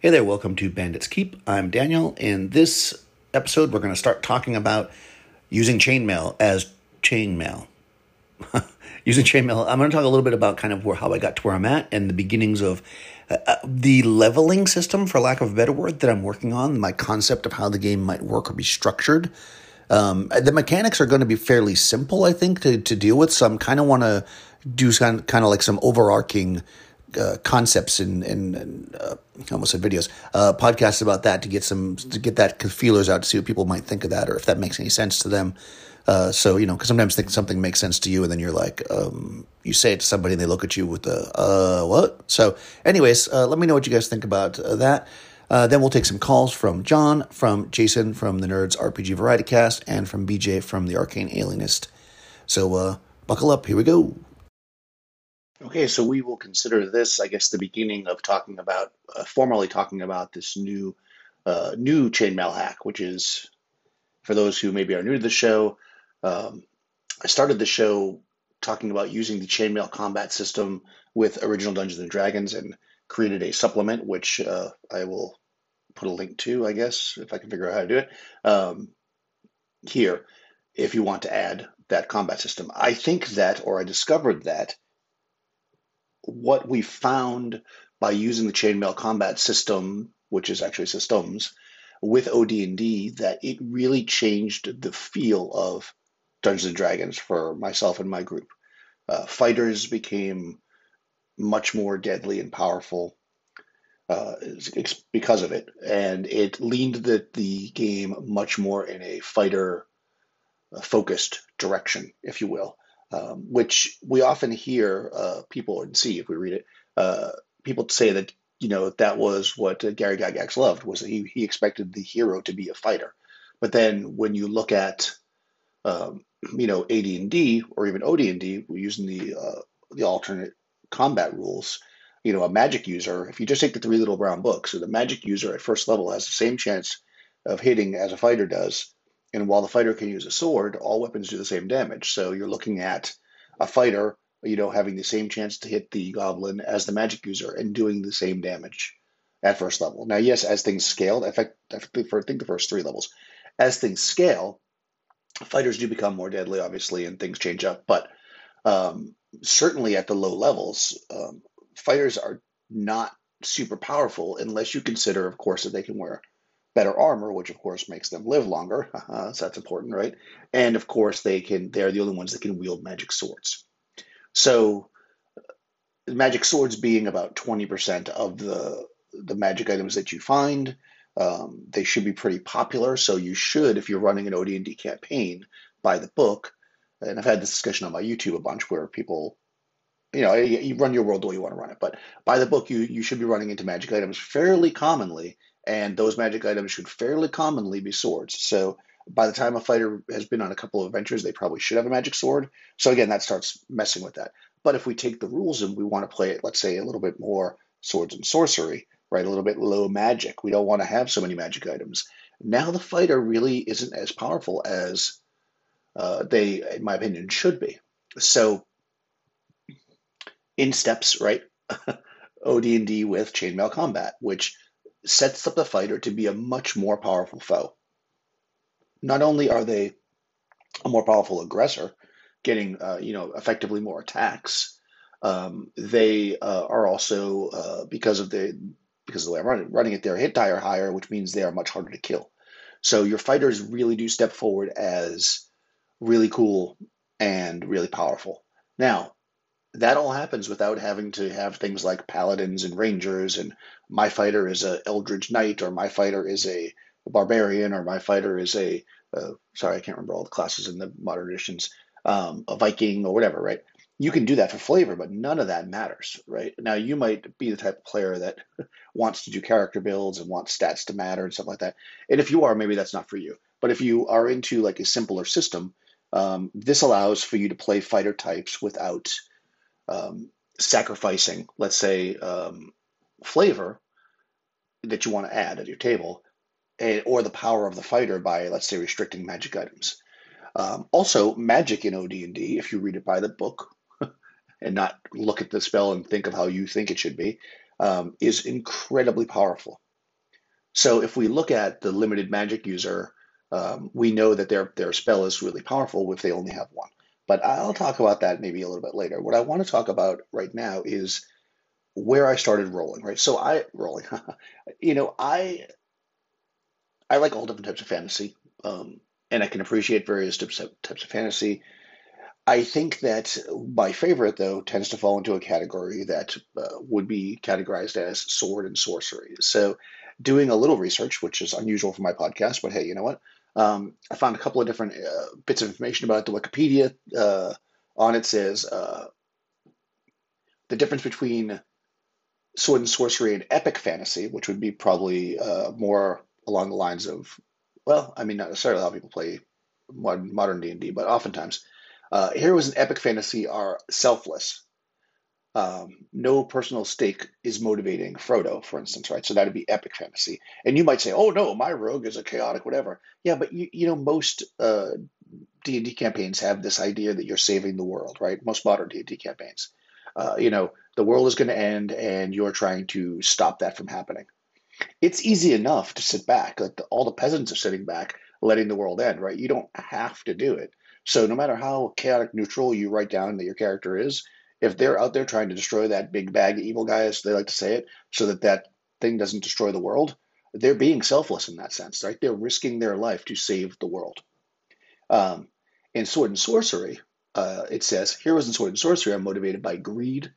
Hey there, welcome to Bandits Keep. I'm Daniel. In this episode, we're going to start talking about using chainmail as chainmail. using chainmail, I'm going to talk a little bit about kind of where how I got to where I'm at and the beginnings of uh, uh, the leveling system, for lack of a better word, that I'm working on. My concept of how the game might work or be structured. Um, the mechanics are going to be fairly simple, I think, to, to deal with. So I'm kind of want to do kind kind of like some overarching uh, concepts and, and, and uh, almost said videos, uh, podcasts about that to get some to get that feelers out to see what people might think of that or if that makes any sense to them. Uh, so you know, because sometimes think something makes sense to you, and then you're like, um, you say it to somebody, and they look at you with the uh, what? So, anyways, uh, let me know what you guys think about uh, that. Uh, then we'll take some calls from John, from Jason, from the Nerds RPG Variety Cast, and from BJ from the Arcane Alienist. So, buckle up. Here we go. Okay, so we will consider this, I guess, the beginning of talking about, uh, formally talking about this new, uh, new chainmail hack, which is, for those who maybe are new to the show, um, I started the show talking about using the chainmail combat system with original Dungeons and Dragons and created a supplement, which uh, I will put a link to, I guess, if I can figure out how to do it um, here, if you want to add that combat system. I think that, or I discovered that what we found by using the chainmail combat system, which is actually systems, with OD&D, that it really changed the feel of Dungeons and Dragons for myself and my group. Uh, fighters became much more deadly and powerful uh, because of it, and it leaned the the game much more in a fighter focused direction, if you will um, which we often hear uh, people and see if we read it. Uh, people say that you know that was what uh, Gary Gygax loved was that he he expected the hero to be a fighter, but then when you look at um, you know AD&D or even OD&D, we're using the uh, the alternate combat rules. You know, a magic user, if you just take the three little brown books, so the magic user at first level has the same chance of hitting as a fighter does and while the fighter can use a sword, all weapons do the same damage. So you're looking at a fighter, you know, having the same chance to hit the goblin as the magic user and doing the same damage at first level. Now, yes, as things scale, fact, I think the first three levels, as things scale, fighters do become more deadly, obviously, and things change up. But um, certainly at the low levels, um, fighters are not super powerful unless you consider, of course, that they can wear better armor, which of course makes them live longer. Uh, so that's important, right? And of course, they can. They're the only ones that can wield magic swords. So, magic swords being about twenty percent of the the magic items that you find. Um, they should be pretty popular. So you should, if you're running an OD&D campaign, buy the book. And I've had this discussion on my YouTube a bunch where people you know, you run your world the way you want to run it. But by the book, you you should be running into magic items fairly commonly, and those magic items should fairly commonly be swords. So by the time a fighter has been on a couple of adventures, they probably should have a magic sword. So again, that starts messing with that. But if we take the rules and we want to play it, let's say a little bit more swords and sorcery, right? A little bit low magic. We don't want to have so many magic items. Now the fighter really isn't as powerful as uh, they, in my opinion, should be. So in steps, right? OD&D with chainmail combat, which sets up the fighter to be a much more powerful foe. Not only are they a more powerful aggressor, getting uh, you know effectively more attacks, um, they uh, are also uh, because of the because of the way I'm running, running it, their hit die are higher, which means they are much harder to kill. So your fighters really do step forward as really cool and really powerful. Now, that all happens without having to have things like paladins and rangers and my fighter is a eldritch knight or my fighter is a barbarian or my fighter is a uh, sorry i can't remember all the classes in the modern editions um, a viking or whatever right? You can do that for flavor but none of that matters right? Now you might be the type of player that wants to do character builds and wants stats to matter and stuff like that. And if you are maybe that's not for you. But if you are into like a simpler system um, this allows for you to play fighter types without um, sacrificing, let's say, um, flavor that you want to add at your table, and, or the power of the fighter by, let's say, restricting magic items. Um, also, magic in OD&D, if you read it by the book and not look at the spell and think of how you think it should be, um, is incredibly powerful. So if we look at the limited magic user, um, we know that their their spell is really powerful if they only have one. But I'll talk about that maybe a little bit later. What I want to talk about right now is where I started rolling, right? So I rolling, you know, I I like all different types of fantasy, um, and I can appreciate various types of, types of fantasy. I think that my favorite, though, tends to fall into a category that uh, would be categorized as sword and sorcery. So, doing a little research, which is unusual for my podcast, but hey, you know what? Um, I found a couple of different uh, bits of information about it. the Wikipedia. Uh, on it says uh, the difference between sword and sorcery and epic fantasy, which would be probably uh, more along the lines of, well, I mean, not necessarily how people play modern D and D, but oftentimes uh, heroes in epic fantasy are selfless. Um, no personal stake is motivating Frodo, for instance, right? So that would be epic fantasy. And you might say, "Oh no, my rogue is a chaotic whatever." Yeah, but you, you know most uh, D and D campaigns have this idea that you're saving the world, right? Most modern D and D campaigns, uh, you know, the world is going to end, and you're trying to stop that from happening. It's easy enough to sit back, like the, all the peasants are sitting back, letting the world end, right? You don't have to do it. So no matter how chaotic neutral you write down that your character is, if they're out there trying to destroy that big bag evil guy, as they like to say it, so that that thing doesn't destroy the world, they're being selfless in that sense, right? They're risking their life to save the world. Um, in Sword and Sorcery, uh, it says heroes in Sword and Sorcery are motivated by greed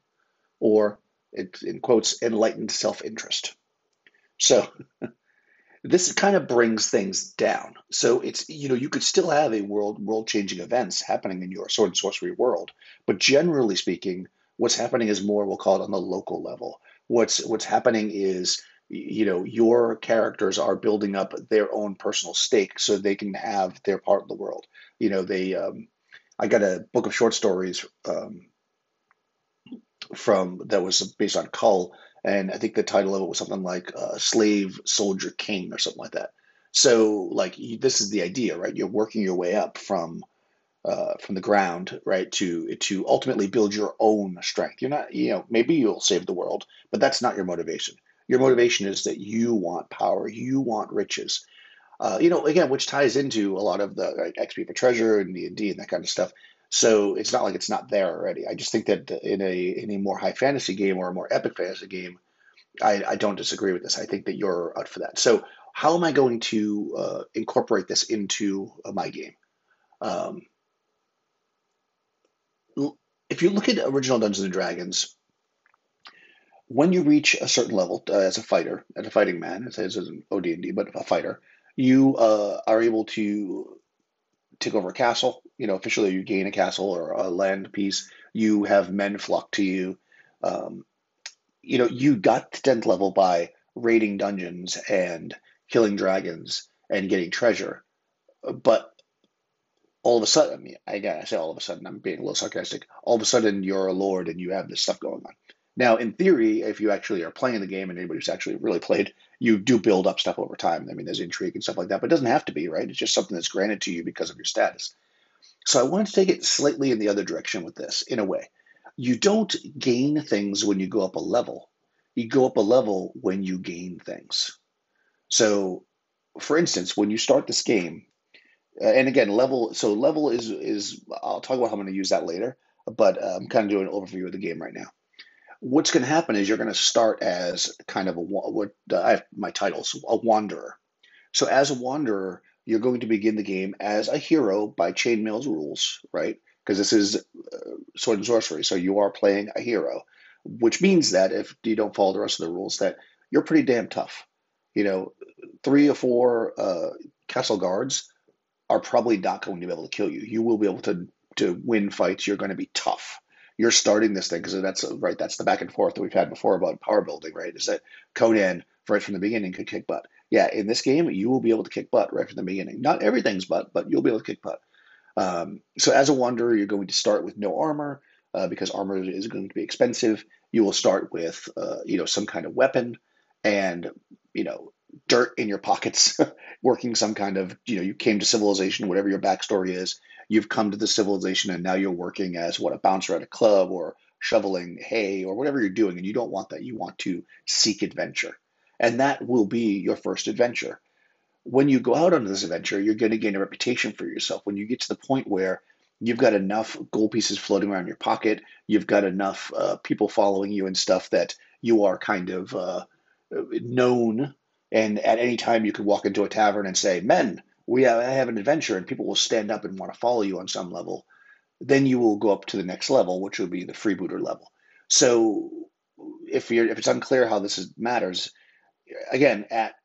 or, in quotes, enlightened self interest. So this kind of brings things down. So it's you know you could still have a world world changing events happening in your sword and sorcery world, but generally speaking, what's happening is more we'll call it on the local level. What's what's happening is you know your characters are building up their own personal stake so they can have their part in the world. You know they um, I got a book of short stories um, from that was based on Kull and I think the title of it was something like uh, "Slave Soldier King" or something like that. So, like, this is the idea, right? You're working your way up from uh, from the ground, right, to to ultimately build your own strength. You're not, you know, maybe you'll save the world, but that's not your motivation. Your motivation is that you want power, you want riches. Uh, you know, again, which ties into a lot of the XP for treasure and D and D and that kind of stuff. So it's not like it's not there already. I just think that in a in a more high fantasy game or a more epic fantasy game, I, I don't disagree with this. I think that you're out for that. So how am I going to uh, incorporate this into uh, my game? Um, if you look at original Dungeons and Dragons, when you reach a certain level uh, as a fighter, as a fighting man, as, as an OD&D, but a fighter, you uh, are able to take over a castle. You know, officially you gain a castle or a land piece. You have men flock to you. Um, you know, you got to 10th level by raiding dungeons and killing dragons and getting treasure. But all of a sudden, I I say all of a sudden, I'm being a little sarcastic. All of a sudden, you're a lord and you have this stuff going on. Now, in theory, if you actually are playing the game and anybody who's actually really played, you do build up stuff over time. I mean, there's intrigue and stuff like that, but it doesn't have to be, right? It's just something that's granted to you because of your status. So I wanted to take it slightly in the other direction with this, in a way. You don't gain things when you go up a level. You go up a level when you gain things. So, for instance, when you start this game, uh, and again, level. So level is is. I'll talk about how I'm going to use that later. But uh, I'm kind of doing an overview of the game right now what's going to happen is you're going to start as kind of a what uh, I have my titles a wanderer. So as a wanderer, you're going to begin the game as a hero by chainmail's rules, right? Because this is uh, sword and sorcery, so you are playing a hero, which means that if you don't follow the rest of the rules, that you're pretty damn tough. You know, three or four uh, castle guards are probably not going to be able to kill you. You will be able to to win fights. You're going to be tough you're starting this thing because that's right. That's the back and forth that we've had before about power building, right? Is that Conan right from the beginning could kick butt. Yeah, in this game, you will be able to kick butt right from the beginning. Not everything's butt, but you'll be able to kick butt. Um, so as a wanderer, you're going to start with no armor uh, because armor is going to be expensive. You will start with uh, you know some kind of weapon and you know dirt in your pockets, working some kind of you know you came to civilization, whatever your backstory is you've come to the civilization and now you're working as what a bouncer at a club or shoveling hay or whatever you're doing and you don't want that you want to seek adventure And that will be your first adventure. When you go out on this adventure, you're going to gain a reputation for yourself. When you get to the point where you've got enough gold pieces floating around your pocket, you've got enough uh, people following you and stuff that you are kind of uh, known. And at any time, you could walk into a tavern and say, Men, we have, have an adventure, and people will stand up and want to follow you on some level. Then you will go up to the next level, which will be the freebooter level. So if you're if it's unclear how this is, matters, again at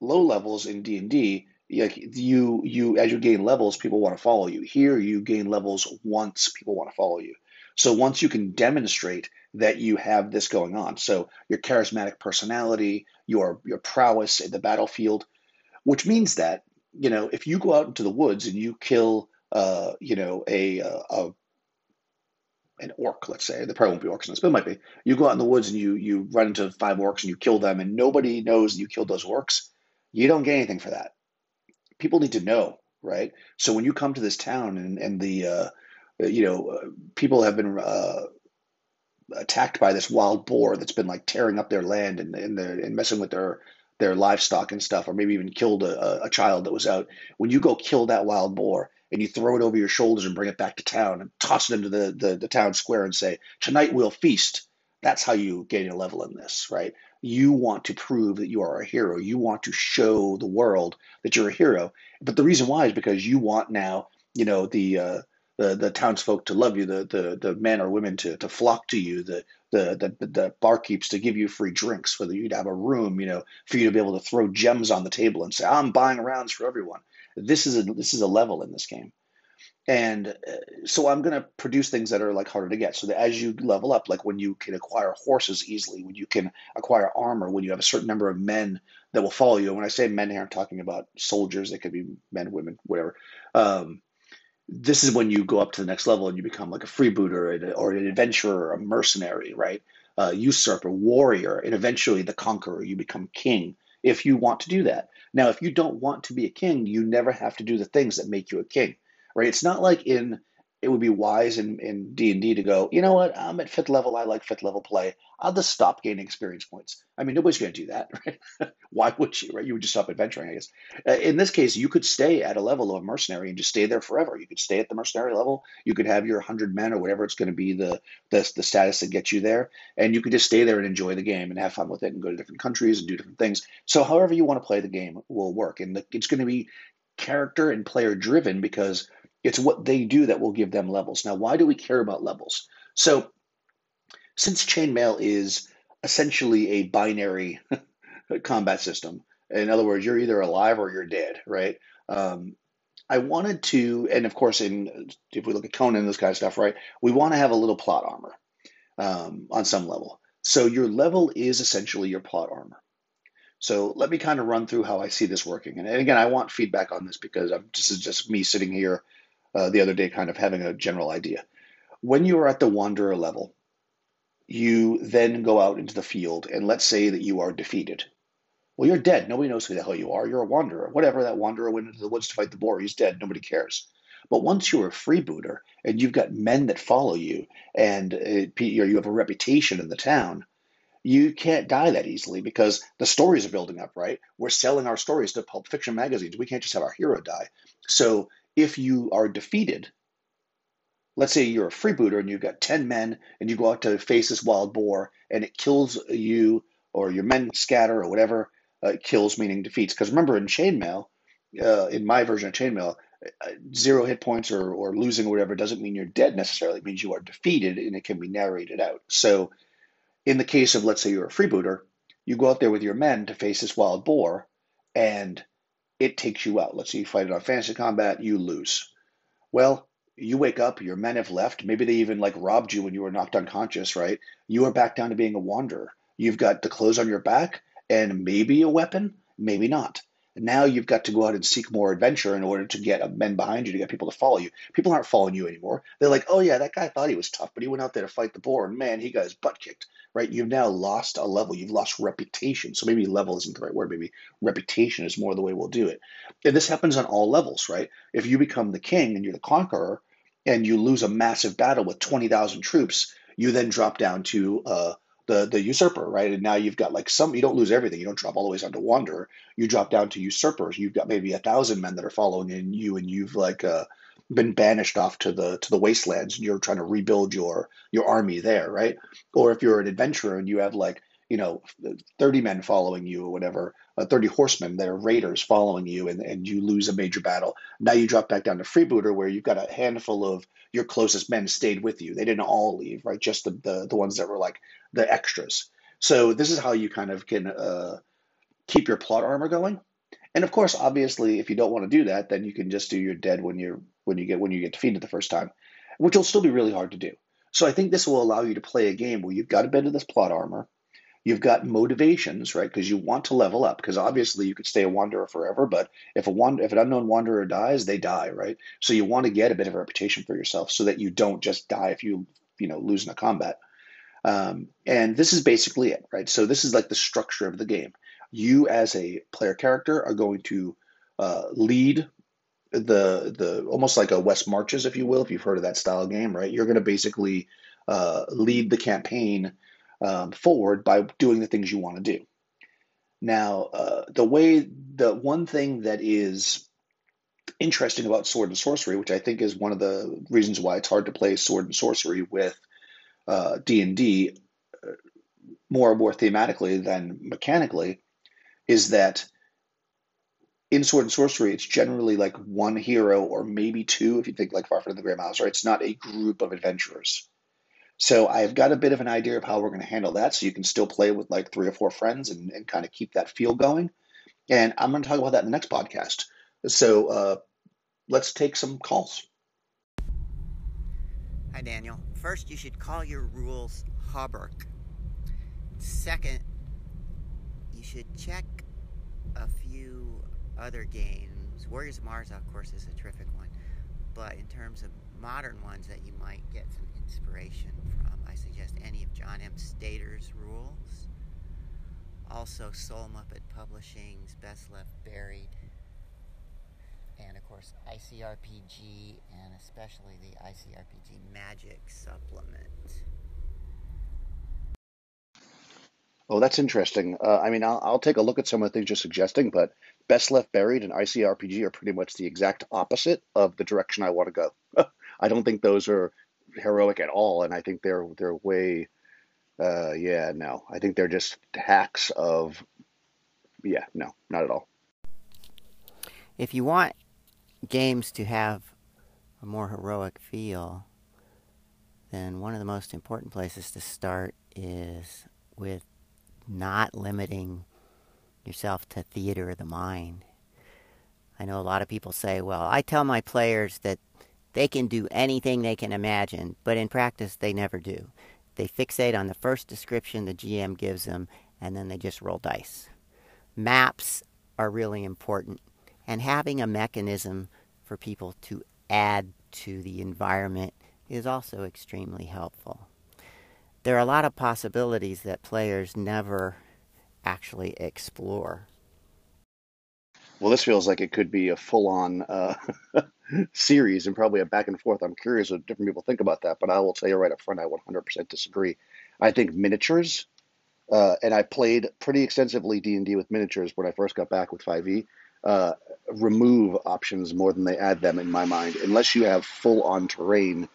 low levels in D and D, like you you as you gain levels, people want to follow you. Here, you gain levels once people want to follow you. So once you can demonstrate that you have this going on, so your charismatic personality, your your prowess in the battlefield, which means that you know if you go out into the woods and you kill uh, you know a, a an orc, let's say, there probably won't be orcs in this, but it might be. You go out in the woods and you you run into five orcs and you kill them, and nobody knows you killed those orcs. You don't get anything for that. People need to know, right? So when you come to this town and and the uh, you know uh, people have been uh, attacked by this wild boar that's been like tearing up their land and and, and messing with their their livestock and stuff, or maybe even killed a, a child that was out. When you go kill that wild boar, and you throw it over your shoulders and bring it back to town and toss it into the, the, the town square and say, Tonight we'll feast. That's how you gain a level in this, right? You want to prove that you are a hero. You want to show the world that you're a hero. But the reason why is because you want now, you know, the uh, the, the townsfolk to love you, the, the, the men or women to, to flock to you, the, the, the, the barkeeps to give you free drinks, whether you'd have a room, you know, for you to be able to throw gems on the table and say, I'm buying rounds for everyone. This is a this is a level in this game, and uh, so I'm going to produce things that are like harder to get. So that as you level up, like when you can acquire horses easily, when you can acquire armor, when you have a certain number of men that will follow you. And when I say men here, I'm talking about soldiers. They could be men, women, whatever. Um, this is when you go up to the next level and you become like a freebooter or an adventurer, or a mercenary, right? Uh, usurper, warrior, and eventually the conqueror. You become king if you want to do that. Now, if you don't want to be a king, you never have to do the things that make you a king, right? It's not like in it would be wise in in D and D to go. You know what? I'm at fifth level. I like fifth level play. I'll just stop gaining experience points. I mean, nobody's going to do that, right? Why would you? Right? You would just stop adventuring, I guess. Uh, in this case, you could stay at a level of mercenary and just stay there forever. You could stay at the mercenary level. You could have your hundred men or whatever it's going to be the, the the status that gets you there, and you could just stay there and enjoy the game and have fun with it and go to different countries and do different things. So, however you want to play the game will work, and the, it's going to be character and player driven because it's what they do that will give them levels. Now, why do we care about levels? So since chainmail is essentially a binary combat system, in other words, you're either alive or you're dead, right? Um, I wanted to, and of course, in if we look at Conan, and this kind of stuff, right? We want to have a little plot armor um, on some level. So your level is essentially your plot armor. So let me kind of run through how I see this working. And again, I want feedback on this because I'm, this is just me sitting here uh, the other day, kind of having a general idea. When you are at the wanderer level, you then go out into the field, and let's say that you are defeated. Well, you're dead. Nobody knows who the hell you are. You're a wanderer. Whatever that wanderer went into the woods to fight the boar, he's dead. Nobody cares. But once you're a freebooter and you've got men that follow you, and uh, you have a reputation in the town, you can't die that easily because the stories are building up, right? We're selling our stories to pulp fiction magazines. We can't just have our hero die. So if you are defeated, let's say you're a freebooter and you've got 10 men and you go out to face this wild boar and it kills you or your men scatter or whatever, uh, kills meaning defeats. Because remember in chainmail, uh, in my version of chainmail, uh, zero hit points or, or losing or whatever doesn't mean you're dead necessarily. It means you are defeated and it can be narrated out. So in the case of, let's say you're a freebooter, you go out there with your men to face this wild boar and it takes you out. Let's say you fight it on fantasy combat, you lose. Well, you wake up, your men have left. Maybe they even like robbed you when you were knocked unconscious, right? You are back down to being a wanderer. You've got the clothes on your back and maybe a weapon, maybe not. Now you've got to go out and seek more adventure in order to get men behind you, to get people to follow you. People aren't following you anymore. They're like, oh, yeah, that guy thought he was tough, but he went out there to fight the boar, and man, he got his butt kicked, right? You've now lost a level. You've lost reputation. So maybe level isn't the right word. Maybe reputation is more the way we'll do it. And this happens on all levels, right? If you become the king and you're the conqueror, and you lose a massive battle with 20,000 troops, you then drop down to uh, the the usurper, right? And now you've got like some you don't lose everything. You don't drop all the way down to wanderer. You drop down to usurpers. You've got maybe a thousand men that are following in you, and you've like uh, been banished off to the to the wastelands, and you're trying to rebuild your your army there, right? Or if you're an adventurer and you have like you know 30 men following you or whatever uh, 30 horsemen that are raiders following you and, and you lose a major battle now you drop back down to freebooter where you've got a handful of your closest men stayed with you they didn't all leave right just the, the, the ones that were like the extras. So this is how you kind of can uh, keep your plot armor going. And of course, obviously, if you don't want to do that, then you can just do your dead when you're when you get when you get defeated the first time, which will still be really hard to do. So I think this will allow you to play a game where you've got a bit of this plot armor, you've got motivations, right? Because you want to level up. Because obviously you could stay a wanderer forever, but if a wand- if an unknown wanderer dies, they die, right? So you want to get a bit of a reputation for yourself so that you don't just die if you you know lose in a combat. Um, and this is basically it, right? So this is like the structure of the game. You as a player character are going to uh, lead the the almost like a West Marches, if you will, if you've heard of that style game, right? You're going to basically uh, lead the campaign um, forward by doing the things you want to do. Now, uh, the way the one thing that is interesting about sword and sorcery, which I think is one of the reasons why it's hard to play sword and sorcery with uh, D and D uh, more and more thematically than mechanically is that in Sword and Sorcery, it's generally like one hero or maybe two, if you think like Fafhrd the Grey Mouse, right? It's not a group of adventurers. So I've got a bit of an idea of how we're going to handle that. So you can still play with like three or four friends and, and kind of keep that feel going. And I'm going to talk about that in the next podcast. So uh, let's take some calls. Hi, Daniel. First, you should call your rules Hauberk. Second, you should check a few other games. Warriors of Mars, of course, is a terrific one. But in terms of modern ones that you might get some inspiration from, I suggest any of John M. Stater's rules. Also, Soul Muppet Publishing's Best Left Buried and of course ICRPG and especially the ICRPG Magic supplement. Oh, that's interesting. Uh, I mean, I'll, I'll take a look at some of the things you're suggesting, but Best Left Buried and ICRPG are pretty much the exact opposite of the direction I want to go. I don't think those are heroic at all, and I think they're they're way, uh, yeah, no. I think they're just hacks of, yeah, no, not at all. If you want games to have a more heroic feel, then one of the most important places to start is with not limiting yourself to theater of the mind. I know a lot of people say, well, I tell my players that they can do anything they can imagine, but in practice, they never do. They fixate on the first description the GM gives them, and then they just roll dice. Maps are really important and having a mechanism for people to add to the environment is also extremely helpful. There are a lot of possibilities that players never actually explore. Well, this feels like it could be a full on uh, series and probably a back and forth. I'm curious what different people think about that, but I will tell you right up front, I 100% disagree. I think miniatures, uh, and I played pretty extensively D&D with miniatures when I first got back with 5e uh, remove options more than they add them in my mind. Unless you have full on terrain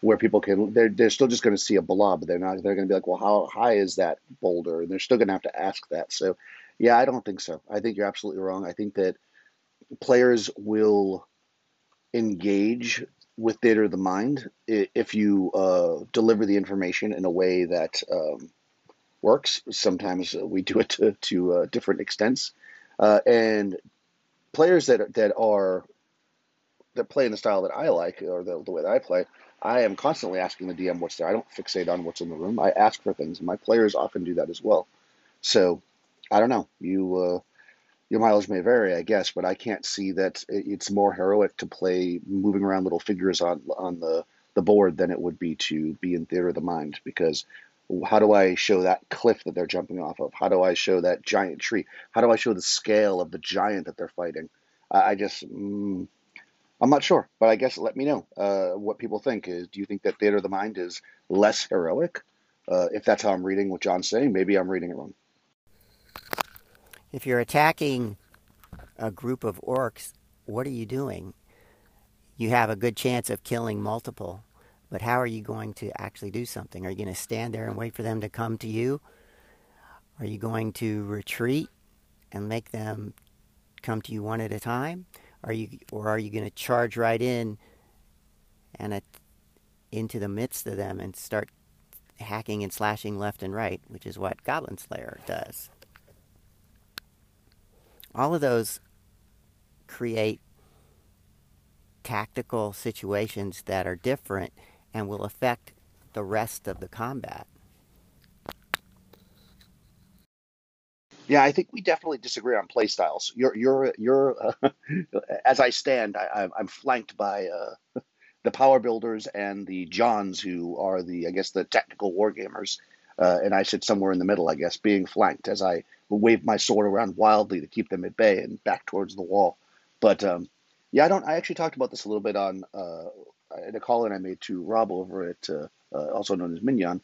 where people can, they're, they're still just going to see a blob. They're not, they're going to be like, well, how high is that boulder? And they're still going to have to ask that. So, yeah, I don't think so. I think you're absolutely wrong. I think that players will engage with theater of the mind if you uh, deliver the information in a way that um, works. Sometimes we do it to, to uh, different extents. Uh, and players that that are that play in the style that I like or the, the way that I play, I am constantly asking the DM what's there. I don't fixate on what's in the room. I ask for things, and my players often do that as well. So I don't know. You uh, your mileage may vary, I guess, but I can't see that it's more heroic to play moving around little figures on on the the board than it would be to be in theater of the mind because how do I show that cliff that they're jumping off of? How do I show that giant tree? How do I show the scale of the giant that they're fighting? I, just, mm, I'm not sure, but I guess let me know uh, what people think. Is do you think that theater of the mind is less heroic, Uh, if that's how I'm reading what John's saying, maybe I'm reading it wrong. If you're attacking a group of orcs, what are you doing? You have a good chance of killing multiple, but how are you going to actually do something? Are you going to stand there and wait for them to come to you? Are you going to retreat and make them come to you one at a time? Are you, or are you going to charge right in and into the midst of them and start hacking and slashing left and right, which is what Goblin Slayer does? All of those create tactical situations that are different and will affect the rest of the combat. Yeah, I think we definitely disagree on play styles. You're, you're, you're. Uh, as I stand, I, I'm flanked by uh, the power builders and the Johns, who are the, I guess, the technical wargamers, uh, and I sit somewhere in the middle, I guess, being flanked as I wave my sword around wildly to keep them at bay and back towards the wall. But um, yeah, I don't. I actually talked about this a little bit on uh, in a call in I made to Rob over at uh, uh, also known as Mignon,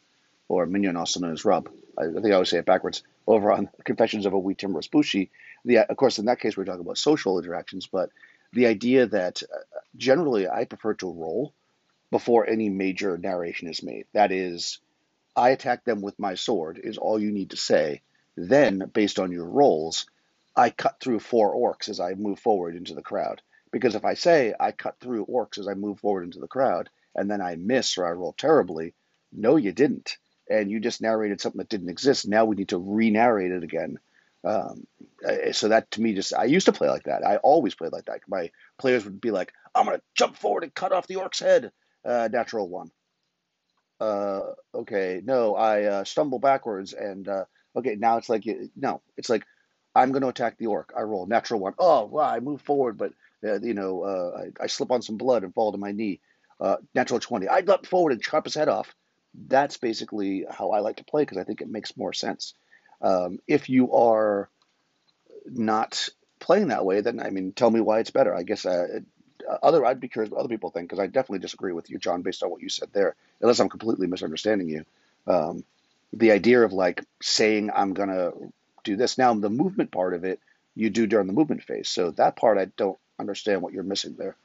or Mignon also known as Rob. I, I think I always say it backwards. Over on Confessions of a Wee Timorous Bushi. The of course in that case we're talking about social interactions, but the idea that uh, generally I prefer to roll before any major narration is made. That is, I attack them with my sword is all you need to say. Then, based on your rolls, I cut through four orcs as I move forward into the crowd. Because if I say I cut through orcs as I move forward into the crowd, and then I miss or I roll terribly, no, you didn't. And you just narrated something that didn't exist. Now we need to re narrate it again. Um, eh, so that to me just, I used to play like that. I always played like that. My players would be like, I'm going to jump forward and cut off the orc's head. Uh, natural one. Uh, okay, no, I uh, stumble backwards and, uh, okay, now it's like, no, it's like, I'm going to attack the orc. I roll natural one. Oh, wow, I move forward, but uh, you know, uh, I, I, slip on some blood and fall to my knee. Uh, natural 20. I leap forward and chop his head off. That's basically how I like to play because I think it makes more sense. Um, if you are not playing that way, then I mean, tell me why it's better. I guess uh, other I'd be curious what other people think because I definitely disagree with you, John, based on what you said there. Unless I'm completely misunderstanding you. Um, the idea of like saying I'm gonna do this now, the movement part of it you do during the movement phase. So that part I don't understand what you're missing there.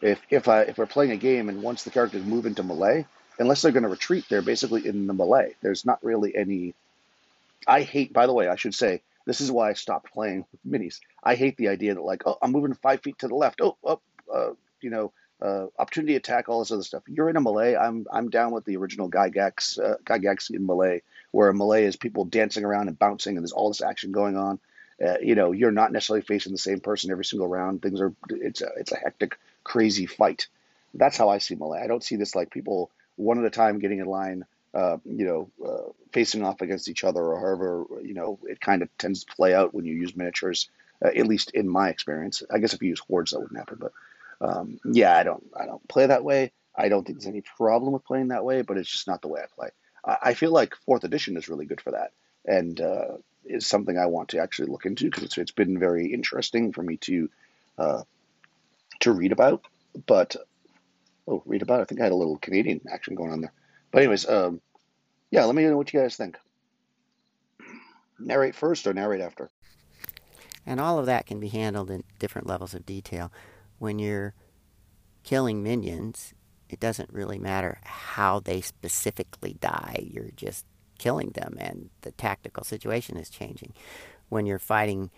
If if I if we're playing a game and once the characters move into melee, unless they're going to retreat, they're basically in the melee. There's not really any. I hate. By the way, I should say this is why I stopped playing with minis. I hate the idea that like, oh, I'm moving five feet to the left. Oh, oh, you know, uh, opportunity attack, all this other stuff. You're in a melee. I'm I'm down with the original Gygax uh, Gygax in melee, where a melee is people dancing around and bouncing, and there's all this action going on. Uh, you know, you're not necessarily facing the same person every single round. Things are it's a it's a hectic, crazy fight. That's how I see melee. I don't see this like people one at a time getting in line, uh, you know, uh, facing off against each other or however you know it kind of tends to play out when you use miniatures. Uh, at least in my experience, I guess if you use hordes that wouldn't happen. But um, yeah, I don't I don't play that way. I don't think there's any problem with playing that way, but it's just not the way I play. I, I feel like fourth edition is really good for that, and uh, is something I want to actually look into because it's, it's been very interesting for me to uh, to read about. But oh, read about. I think I had a little Canadian action going on there. But anyways, um, yeah, let me know what you guys think. Narrate first or narrate after. And all of that can be handled in different levels of detail. When you're killing minions, it doesn't really matter how they specifically die. You're just killing them, and the tactical situation is changing. When you're fighting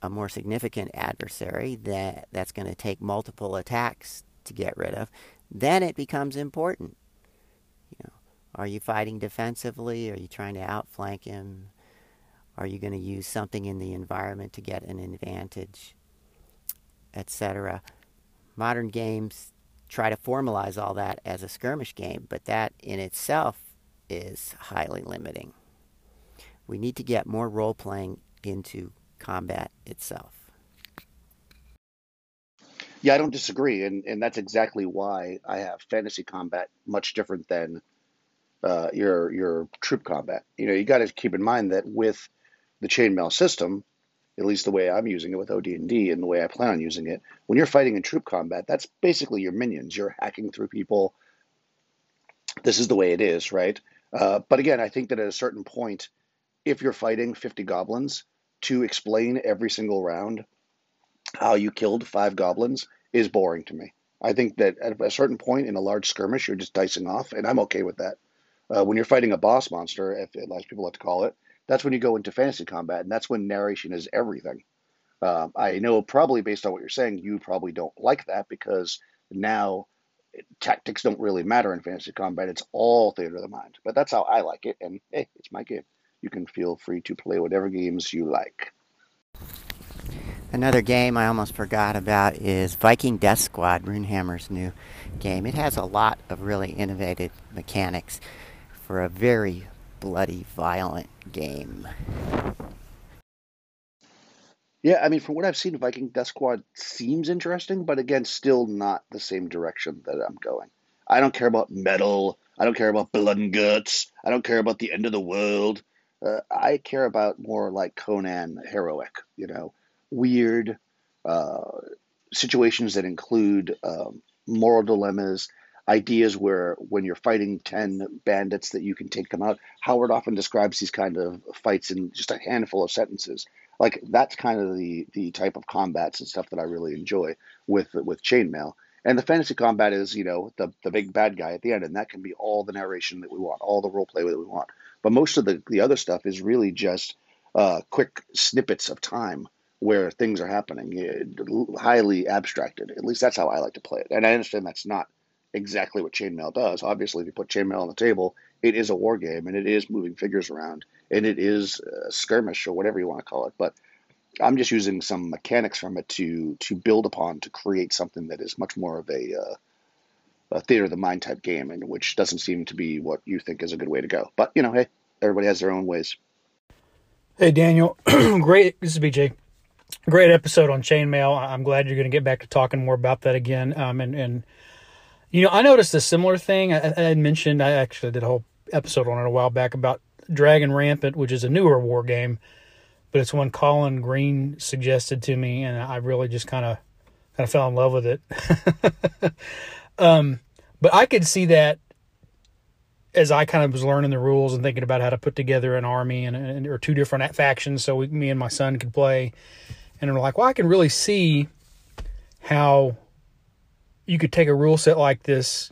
a more significant adversary that that's going to take multiple attacks to get rid of, then it becomes important. You know, are you fighting defensively? Are you trying to outflank him? Are you going to use something in the environment to get an advantage, etc.? Modern games try to formalize all that as a skirmish game, but that in itself is highly limiting. We need to get more role playing into combat itself. Yeah, I don't disagree, and and that's exactly why I have fantasy combat much different than uh, your your troop combat. You know, you got to keep in mind that with the chainmail system, at least the way I'm using it with OD&D and the way I plan on using it, when you're fighting in troop combat, that's basically your minions. You're hacking through people. This is the way it is, right? Uh, but again, I think that at a certain point, if you're fighting 50 goblins, to explain every single round how you killed five goblins is boring to me. I think that at a certain point in a large skirmish, you're just dicing off, and I'm okay with that. Uh, when you're fighting a boss monster, if as people like to call it, that's when you go into fantasy combat, and that's when narration is everything. Uh, I know probably based on what you're saying, you probably don't like that because now tactics don't really matter in fantasy combat. It's all theater of the mind. But that's how I like it, and hey, it's my game. You can feel free to play whatever games you like. Another game I almost forgot about is Viking Death Squad, Runehammer's new game. It has a lot of really innovative mechanics for a very bloody, violent game. Yeah, I mean, from what I've seen, Viking Death Squad seems interesting, but again, still not the same direction that I'm going. I don't care about metal. I don't care about blood and guts. I don't care about the end of the world. Uh, I care about more like Conan heroic, you know, weird uh, situations that include um, moral dilemmas, ideas where when you're fighting 10 bandits that you can take them out. Howard often describes these kind of fights in just a handful of sentences. Like that's kind of the the type of combats and stuff that I really enjoy with with chainmail. And the fantasy combat is, you know, the the big bad guy at the end, and that can be all the narration that we want, all the role play that we want. But most of the the other stuff is really just uh, quick snippets of time where things are happening, highly abstracted. At least that's how I like to play it. And I understand that's not exactly what chainmail does. Obviously, if you put chainmail on the table, it is a war game and it is moving figures around and it is a skirmish or whatever you want to call it. But I'm just using some mechanics from it to to build upon to create something that is much more of a, uh, a theater of the mind type game, and which doesn't seem to be what you think is a good way to go. But you know, hey, everybody has their own ways. Hey Daniel, great. This is BJ. Great episode on chainmail. I'm glad you're going to get back to talking more about that again. Um, and and you know, I noticed a similar thing. I, I mentioned I actually did a whole episode on it a while back about Dragon Rampant, which is a newer war game, but it's one Colin Green suggested to me, and I really just kind of kind of fell in love with it. um, but I could see that as I kind of was learning the rules and thinking about how to put together an army and, and or two different factions, so we, me and my son could play. And I'm like, well, I can really see how you could take a rule set like this.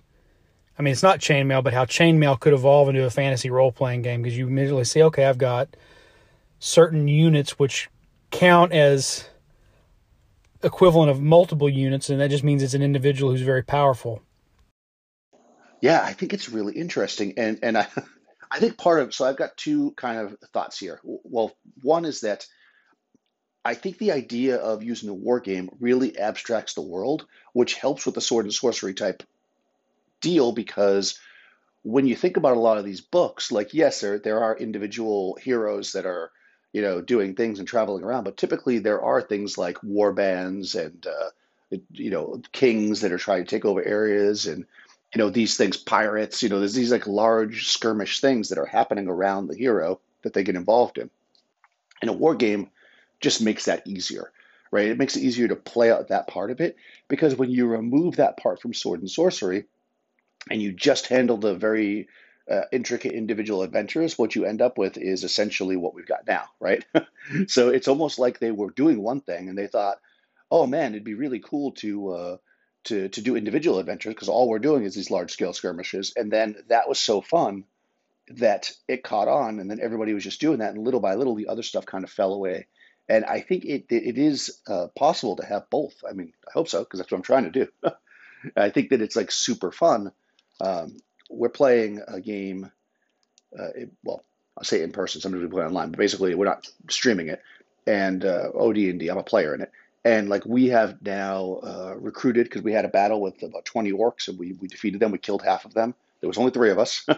I mean, it's not chainmail, but how chainmail could evolve into a fantasy role playing game because you immediately say, okay, I've got certain units which count as equivalent of multiple units, and that just means it's an individual who's very powerful. Yeah, I think it's really interesting, and and I, I think part of so I've got two kind of thoughts here. Well, one is that I think the idea of using a war game really abstracts the world, which helps with the sword and sorcery type deal because when you think about a lot of these books, like yes, there there are individual heroes that are you know doing things and traveling around, but typically there are things like war bands and uh, you know kings that are trying to take over areas and you know these things pirates you know there's these like large skirmish things that are happening around the hero that they get involved in. In a war game just makes that easier, right? It makes it easier to play out that part of it because when you remove that part from sword and sorcery and you just handle the very uh, intricate individual adventures, what you end up with is essentially what we've got now, right? so it's almost like they were doing one thing and they thought, oh man, it'd be really cool to. Uh, to, to do individual adventures because all we're doing is these large scale skirmishes. And then that was so fun that it caught on, and then everybody was just doing that. And little by little, the other stuff kind of fell away. And I think it it is uh, possible to have both. I mean, I hope so because that's what I'm trying to do. I think that it's like super fun. Um, we're playing a game. Uh, it, well, I'll say in person. Sometimes we play online, but basically we're not streaming it. And uh, OD&D, I'm a player in it. And like we have now uh, recruited because we had a battle with about 20 orcs and we, we defeated them. We killed half of them. There was only three of us, uh,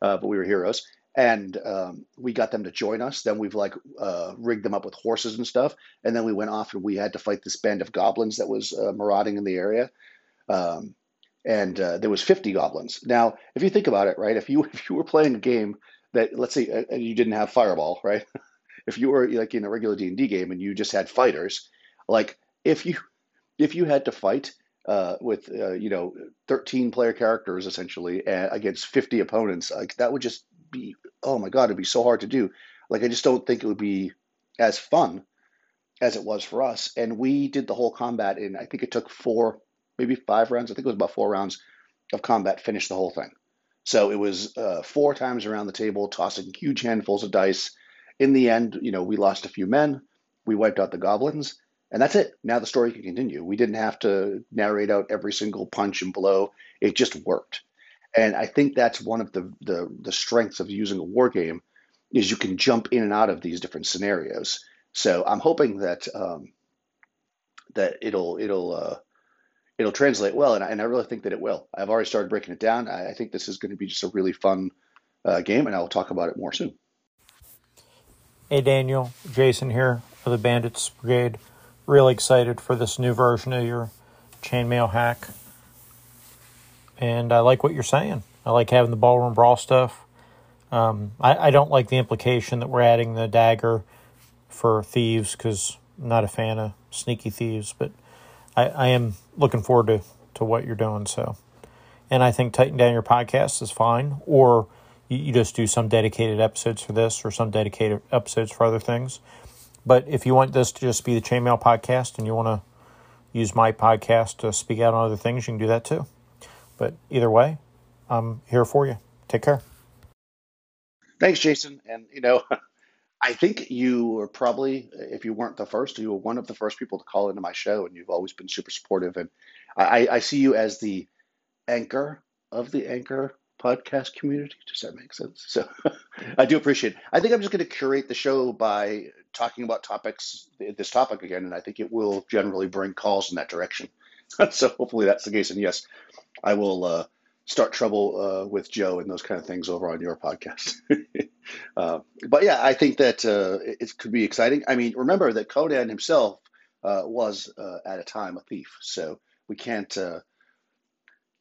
but we were heroes and um, we got them to join us. Then we've like uh, rigged them up with horses and stuff, and then we went off and we had to fight this band of goblins that was uh, marauding in the area. Um, and uh, there was 50 goblins. Now, if you think about it, right, if you if you were playing a game that let's say uh, you didn't have fireball, right? if you were like in a regular D and D game and you just had fighters, like if you if you had to fight uh, with uh, you know 13 player characters essentially against 50 opponents, like that would just be oh my god, it'd be so hard to do. Like I just don't think it would be as fun as it was for us. And we did the whole combat in I think it took four, maybe five rounds. I think it was about four rounds of combat. Finished the whole thing. So it was uh, four times around the table, tossing huge handfuls of dice. In the end, you know, we lost a few men. We wiped out the goblins, and that's it. Now the story can continue. We didn't have to narrate out every single punch and blow. It just worked. And I think that's one of the, the, the strengths of using a war game is you can jump in and out of these different scenarios. So I'm hoping that um, that it'll it'll uh, it'll translate well, and I, and I really think that it will. I've already started breaking it down. I, I think this is going to be just a really fun uh, game, and I will talk about it more soon. Hey Daniel, Jason here of the Bandits Brigade. Really excited for this new version of your chainmail hack and I like what you're saying. I like having the ballroom brawl stuff. Um, I, I don't like the implication that we're adding the dagger for thieves because I'm not a fan of sneaky thieves, but I, I am looking forward to, to what you're doing. So, and I think tightening Down Your Podcast is fine, or you, you just do some dedicated episodes for this or some dedicated episodes for other things. But if you want this to just be the Chainmail podcast and you want to use my podcast to speak out on other things, you can do that too. But either way, I'm here for you. Take care. Thanks, Jason. And, you know, I think you were probably, if you weren't the first, you were one of the first people to call into my show, and you've always been super supportive. And I, I see you as the anchor of the anchor podcast community. Does that make sense? So I do appreciate it. I think I'm just going to curate the show by talking about topics, this topic again, and I think it will generally bring calls in that direction. so hopefully that's the case. And yes, I will uh, start trouble uh, with Joe and those kind of things over on your podcast. uh, but yeah, I think that uh, it could be exciting. I mean, remember that Conan himself uh, was uh, at a time a thief, so we can't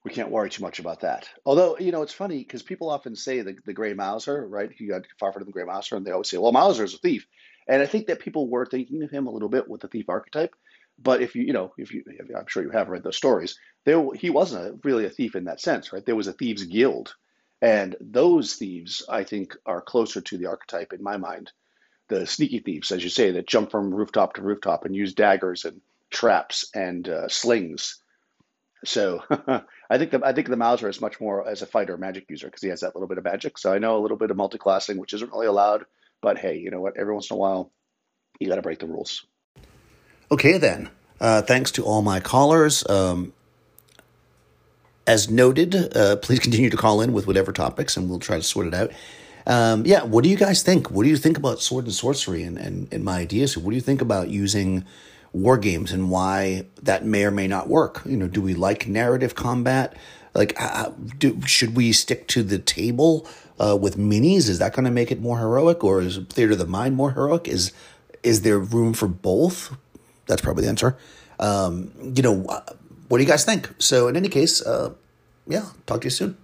we can't worry too much about that. Although you know, it's funny because people often say the the Gray Mouser, right? He got far from the Gray Mouser, and they always say, "Well, Mouser is a thief." And I think that people were thinking of him a little bit with the thief archetype. But if you, you know, if you, I'm sure you have read those stories, there he wasn't a, really a thief in that sense, right? There was a thieves guild, and those thieves, I think, are closer to the archetype in my mind. The sneaky thieves, as you say, that jump from rooftop to rooftop and use daggers and traps and uh, slings. So I think the I think the Mouser is much more as a fighter magic user because he has that little bit of magic. So I know a little bit of multiclassing, which isn't really allowed. But hey, you know what? Every once in a while, you got to break the rules. Okay, then. Uh, thanks to all my callers. Um, as noted, uh, please continue to call in with whatever topics, and we'll try to sort it out. Um, yeah, what do you guys think? What do you think about sword and sorcery and, and, and my ideas? What do you think about using war games and why that may or may not work? You know, do we like narrative combat? Like, uh, do, should we stick to the table uh, with minis? Is that going to make it more heroic, or is theater of the mind more heroic? Is is there room for both? That's probably the answer. Um, you know, what do you guys think? So, in any case, uh, yeah, talk to you soon.